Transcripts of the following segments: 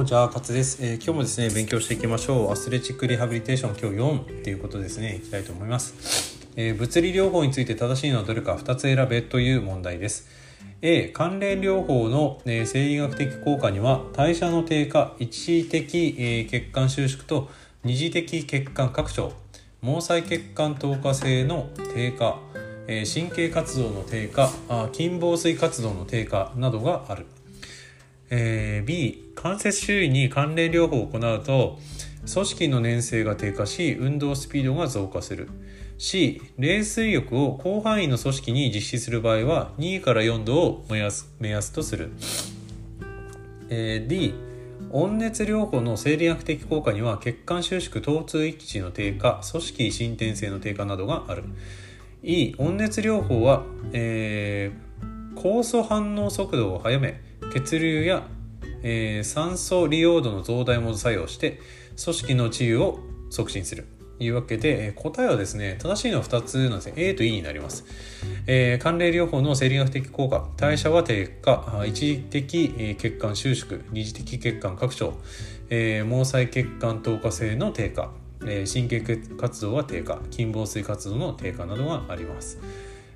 こんにちは、勝です、えー、今日もですね、勉強していきましょう。アスレチックリハビリテーション今日4っていうことですね、いきたいと思います。えー、物理療法について正しいのはどれか2つ選べという問題です。A、関連療法の、えー、生理学的効果には代謝の低下、一時的、えー、血管収縮と二次的血管拡張、毛細血管透過性の低下、えー、神経活動の低下、あ筋房水活動の低下などがある。えー、B 関節周囲に関連療法を行うと組織の粘性が低下し運動スピードが増加する。C 冷水浴を広範囲の組織に実施する場合は2から4度を目安目安とする、えー、D 温熱療法の生理学的効果には血管収縮疼痛域値の低下組織伸展性の低下などがある。E 温熱療法は、えー、酵素反応速度を速め血流や、えー、酸素利用度の増大も作用して組織の治癒を促進する。というわけで答えはですね正しいのは2つなんですね。A と E になります、えー、寒冷療法の生理学的効果。代謝は低下。一時的血管収縮。二次的血管拡張、えー、毛細血管透過性の低下、神経活動は低下。筋房水活動の低下などがあります。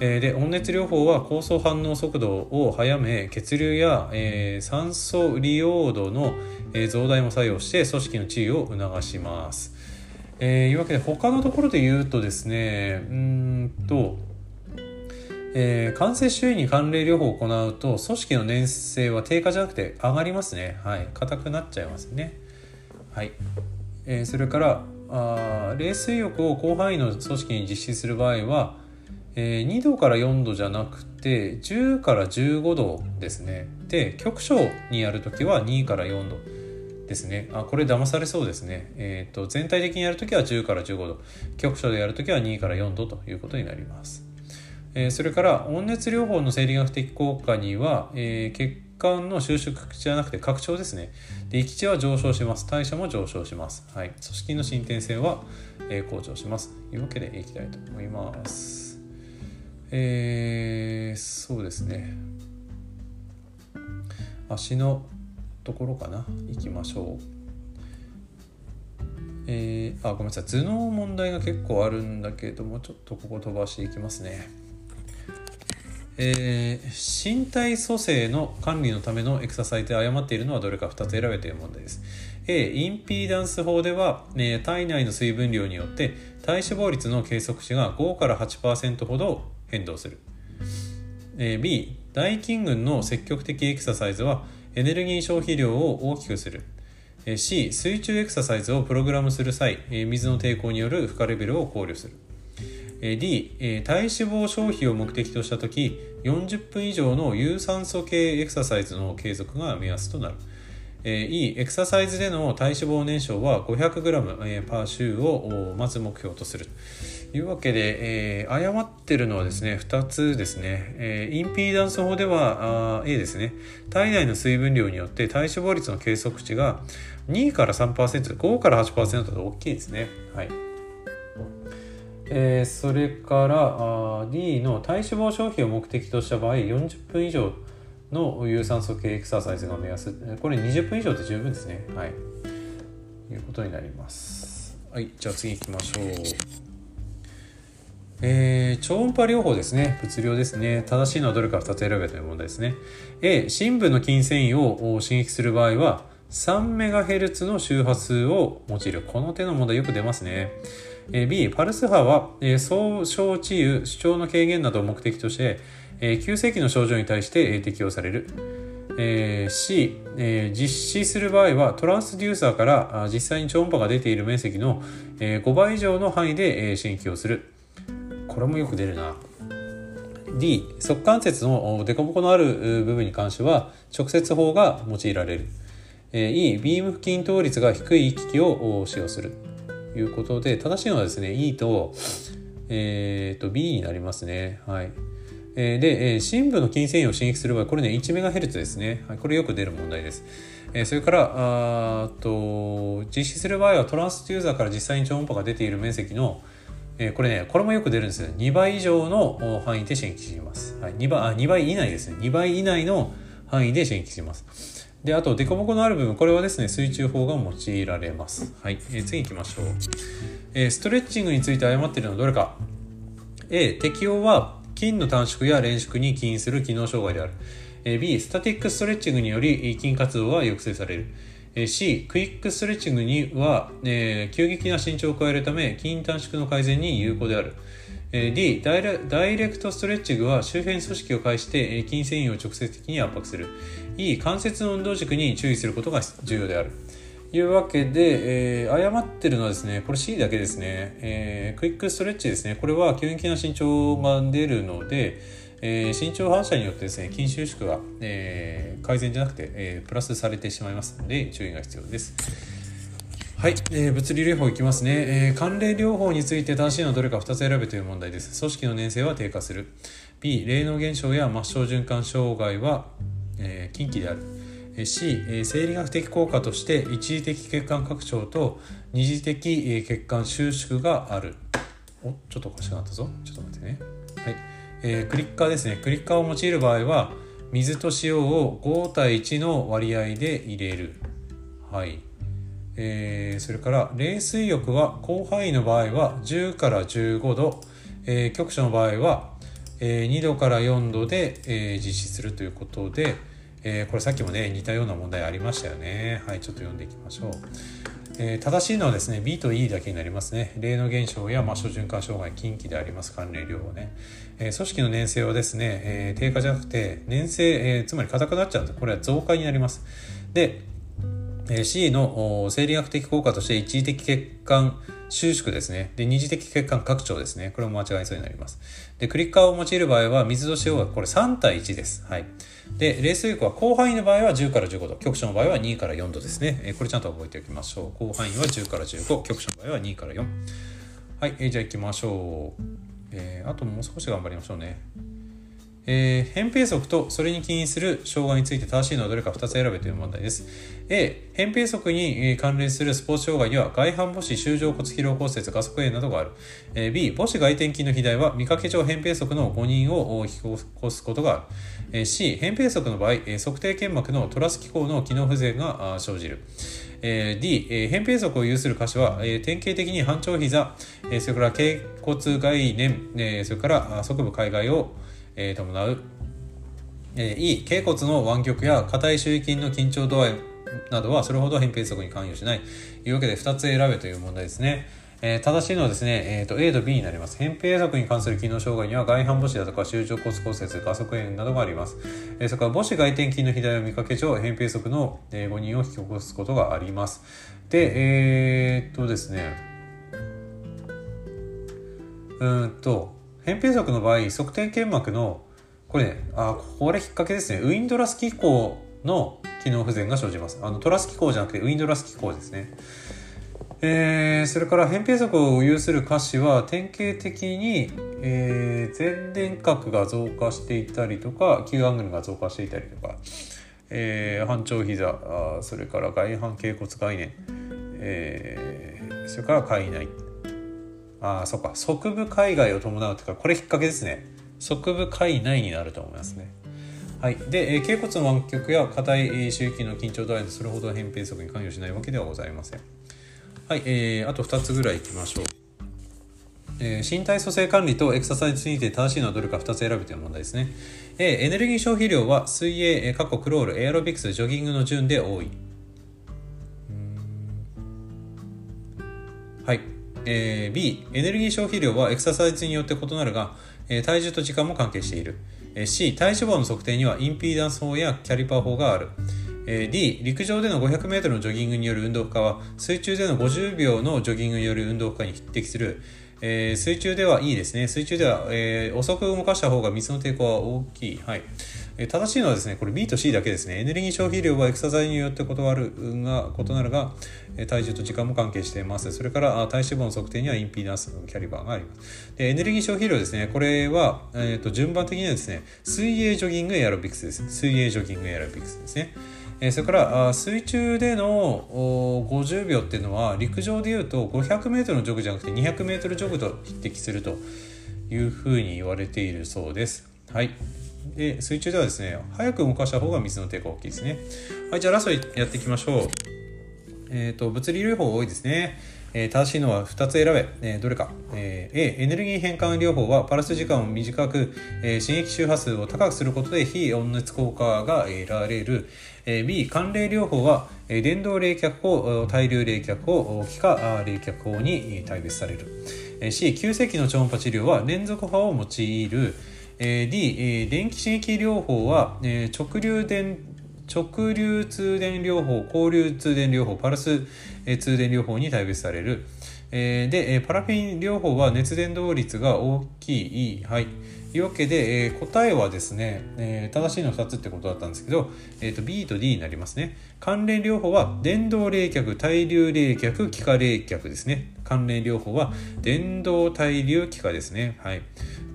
えで温熱療法は酵素反応速度を速め血流や、えー、酸素利用度の、え、増大も作用して組織の治癒を促します。えー、いうわけで他のところで言うとですねうんと、えー、関節周囲に寒冷療法を行うと組織の粘性は低下じゃなくて上がりますね。はい。硬くなっちゃいますね。はい、えー、それからあ冷水浴を広範囲の組織に実施する場合はえー、2度から4度じゃなくて10から15度ですね。で局所にやるときは2から4度ですね。あこれ騙されそうですね、えーと、全体的にやるときは10から15度。局所でやるときは2から4度ということになります、えー、それから温熱療法の生理学的効果には、えー、血管の収縮じゃなくて拡張ですね。で域値は上昇します。代謝も上昇します、はい、組織の進展性は、え向上します。というわけでいきたいと思います。えー、そうですね。足のところかな？行きましょう。えー、あごめんなさい。頭脳問題が結構あるんだけどもちょっとここ飛ばしていきますね。えー、身体組成の管理のためのエクササイズで誤っているのはどれか2つ選べという問題です。A、インピーダンス法では、えー、体内の水分量によって体脂肪率の計測値が5から8%ほど変動する。え、B、大筋群の積極的エクササイズはエネルギー消費量を大きくする。C、水中エクササイズをプログラムする際、水の抵抗による負荷レベルを考慮する。D、体脂肪消費を目的としたとき、40分以上の有酸素系エクササイズの継続が目安となる。えー、E、エクササイズでの体脂肪燃焼は 500g、えー、パー週をまず目標とする。というわけで、えー、誤ってるのはですね、2つですね。えー、インピーダンス法ではあ A ですね。体内の水分量によって体脂肪率の計測値が2から3%、5から8%と大きいですね。はい。えー、それからあ D の体脂肪消費を目的とした場合、40分以上の有酸素系エクササイズが目安。これ20分以上で十分ですね。はい。いうことになります。はい。じゃあ次行きましょう。えー、超音波療法ですね。物量ですね。正しいのはどれか2つ選べという問題ですね。A、深部の筋繊維を刺激する場合は、3MHz の周波数を用いる。この手の問題よく出ますね。B、パルス波は、えー、総小治癒、主張の軽減などを目的として、え、急性期の症状に対して、え、適用される。え、C、えー、実施する場合はトランスデューサーから実際に超音波が出ている面積の、え、5倍以上の範囲で、えー、刺激をする。これもよく出るな。D 側関節の凸凹のある部分に関しては直接法が用いられる。E ビーム付近倒率が低い機器を使用する。ということで正しいのはですね E と,、えー、と B になりますね。はい。で、深部の筋繊維を刺激する場合、これね、1MHz ですね。これよく出る問題です。それから、あと実施する場合はトランスデューザーから実際に超音波が出ている面積のえ、これね、これもよく出るんですよ。2倍以上の範囲で刺激します。はい、2倍あ2倍以内ですね。2倍以内の範囲で刺激します。であと凸凹のある部分これはですね水中法が用いられますはい、えー、次行きましょう、えー、ストレッチングについて誤っているのはどれか A 適用は筋の短縮や連縮に起因する機能障害である。B スタティックストレッチングにより筋活動は抑制される。C クイックストレッチングには、えー、急激な伸長を加えるため筋短縮の改善に有効である。D ダイレクトストレッチングは周辺組織を介して筋繊維を直接的に圧迫する。E 関節の運動軸に注意することが重要である。いうわけで、えー、誤ってるのはですね、これ C だけですね、えー、クイックストレッチですね、これは急激な身長が出るので、えー、身長反射によってですね、筋収縮が、えー、改善じゃなくて、えー、プラスされてしまいますので、注意が必要です。はい、えー、物理療法いきますね、えー。関連療法について正しいのはどれか2つ選べという問題です。組織の粘性は低下する。B、霊能現象や末梢循環障害は、えー、近畿である。C 生理学的効果として一時的血管拡張と二次的血管収縮がある。おちょっとおかしくなったぞ。ちょっと待ってね。はい、えー、クリッカーですね。クリッカーを用いる場合は水と塩を5対1の割合で入れる。はい。えー、それから冷水浴は広範囲の場合は10から15度、えー、局所の場合は、えー、2度から4度で、えー、実施するということで、えー、これさっきもね似たような問題ありましたよね。はいちょっと読んでいきましょう、えー、正しいのはですね B と E だけになりますね。例の現象や末梢循環障害近畿であります関連療法ね、えー、組織の粘性はですね、え低下じゃなくて粘性、えつまり硬くなっちゃうとこれは増加になります。で C の生理学的効果として一時的血管収縮ですね。で、二次的血管拡張ですね。これも間違いそうになります。で、クリッカーを用いる場合は、水と塩はこれ3対1です。はい。で、冷水浴は広範囲の場合は10から15度、局所の場合は2から4度ですね。えこれちゃんと覚えておきましょう。広範囲は10から15、局所の場合は2から4。はい、えじゃあ行きましょう。えー、あともう少し頑張りましょうね。えー、扁平足とそれに起因する障害について正しいのはどれか2つ選べという問題です。A、扁平足に関連するスポーツ障害には外反母趾、周状骨疲労骨折、画側炎などがある。B、母趾外転筋の肥大は見かけ上扁平足の誤認を引き起こすことがある。C、扁平足の場合、測定腱膜のトラス機構の機能不全が生じる。D、扁平足を有する箇所は、典型的に半長膝、それから頸骨概念、えー、それから側部海外をえー、伴う、えー、E 頸骨の湾曲や硬い周囲筋の緊張度合いなどはそれほど扁平足に関与しないというわけで2つ選べという問題ですね。えー、正しいのはですね、えーと、A と B になります。扁平足に関する機能障害には外反母趾だとか周状骨骨折、画側炎などがあります。えー、それから母趾外転筋の肥大を見かけ上、扁平足の、えー、誤認を引き起こすことがあります。で、えー、っとですね、うんと、扁平足の場合側転腱膜のこれねあこれ引っ掛けですね。ウィンドラス機構の機能不全が生じます。あのトラス機構じゃなくてウィンドラス機構ですね。えー、それから扁平足を有する下肢は典型的に、えー、前伝角が増加していたりとか球アングルが増加していたりとか、えー、半長膝あそれから外反頸骨概念、えー、それから海内ああそっか側部海外を伴うというかこれ引っ掛けですね側部海内になると思いますねはい、で、えー、頸骨の湾曲や硬いえ周囲筋の緊張度合いでそれほど扁平足に関与しないわけではございませんはい、えー、あと2つぐらいいきましょうえー、身体組成管理とエクササイズについて正しいのはどれか2つ選ぶという問題ですね。えー、エネルギー消費量は水泳、過去クロール、エアロビクス、ジョギングの順で多。い。えー、B、エネルギー消費量はエクササイズによって異なるが、えー、体重と時間も関係している。えー、C、体脂肪の測定にはインピーダンス法やキャリパー法がある。えー、D、陸上での 500m のジョギングによる運動負荷は水中での50秒のジョギングによる運動負荷に匹敵する。えー、水中ではいいですね。水中では、えー、遅く動かした方が水の抵抗は大きい。はい。正しいのはですね、これ B と C だけですね。エネルギー消費量はエクササイズによって異なるが異なるが、体重と時間も関係しています。それから体脂肪の測定にはインピーダンスのキャリバーがあります。でエネルギー消費量ですね。これは、えーと、順番的にはですね、水泳ジョギングエアロビクスです。水泳ジョギングエアロビクスですね。えそれから水中での50秒っていうのは陸上でいうと 500m のジョグじゃなくて 200m ジョグと匹敵するというふうに言われているそうです。はい。で水中ではですね早く動かした方が水の抵抗大きいですねはいじゃあラストやっていきましょうえっ、ー、と物理療法多いですねえー、正しいのは2つ選べ、えー、どれか、えー、A エネルギー変換療法はパルス時間を短く、えー、刺激周波数を高くすることで非温熱効果が得られる、えー、B 寒冷療法は、えー、電動冷却法対流冷却法気化冷却法に対別される、えー、C 急性期の超音波治療は連続波を用いる、D、電気刺激療法は、直流電直流通電療法交流通電療法パルス通電療法に対別される。でパラフィン療法は熱伝導率が大きい。はい。というわけで、答えはですね、正しいの2つってことだったんですけど、えーと、B と D になりますね。関連療法は電動冷却対流冷却気化冷却ですね。関連療法は電動対流気化ですね。はい。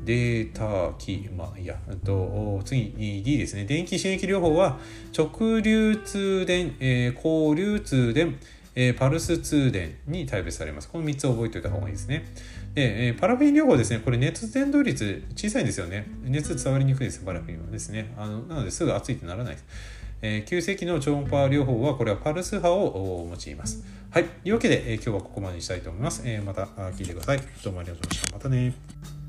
データキー、まあいや、と次に D ですね。電気刺激療法は直流通電、えー、交流通電、えー、パルス通電に対別されます。この3つ覚えておいた方がいいですね。で、えー、パラフィン療法ですね、これ熱伝導率小さいんですよね。熱伝わりにくいです、パラフィンはですね。あのなのですぐ熱いってならないです。えー、急性期の超音波療法は、これはパルス波を用います。はい。というわけで、えー、今日はここまでにしたいと思います。えー、また聞いてください。どうもありがとうございました。またね。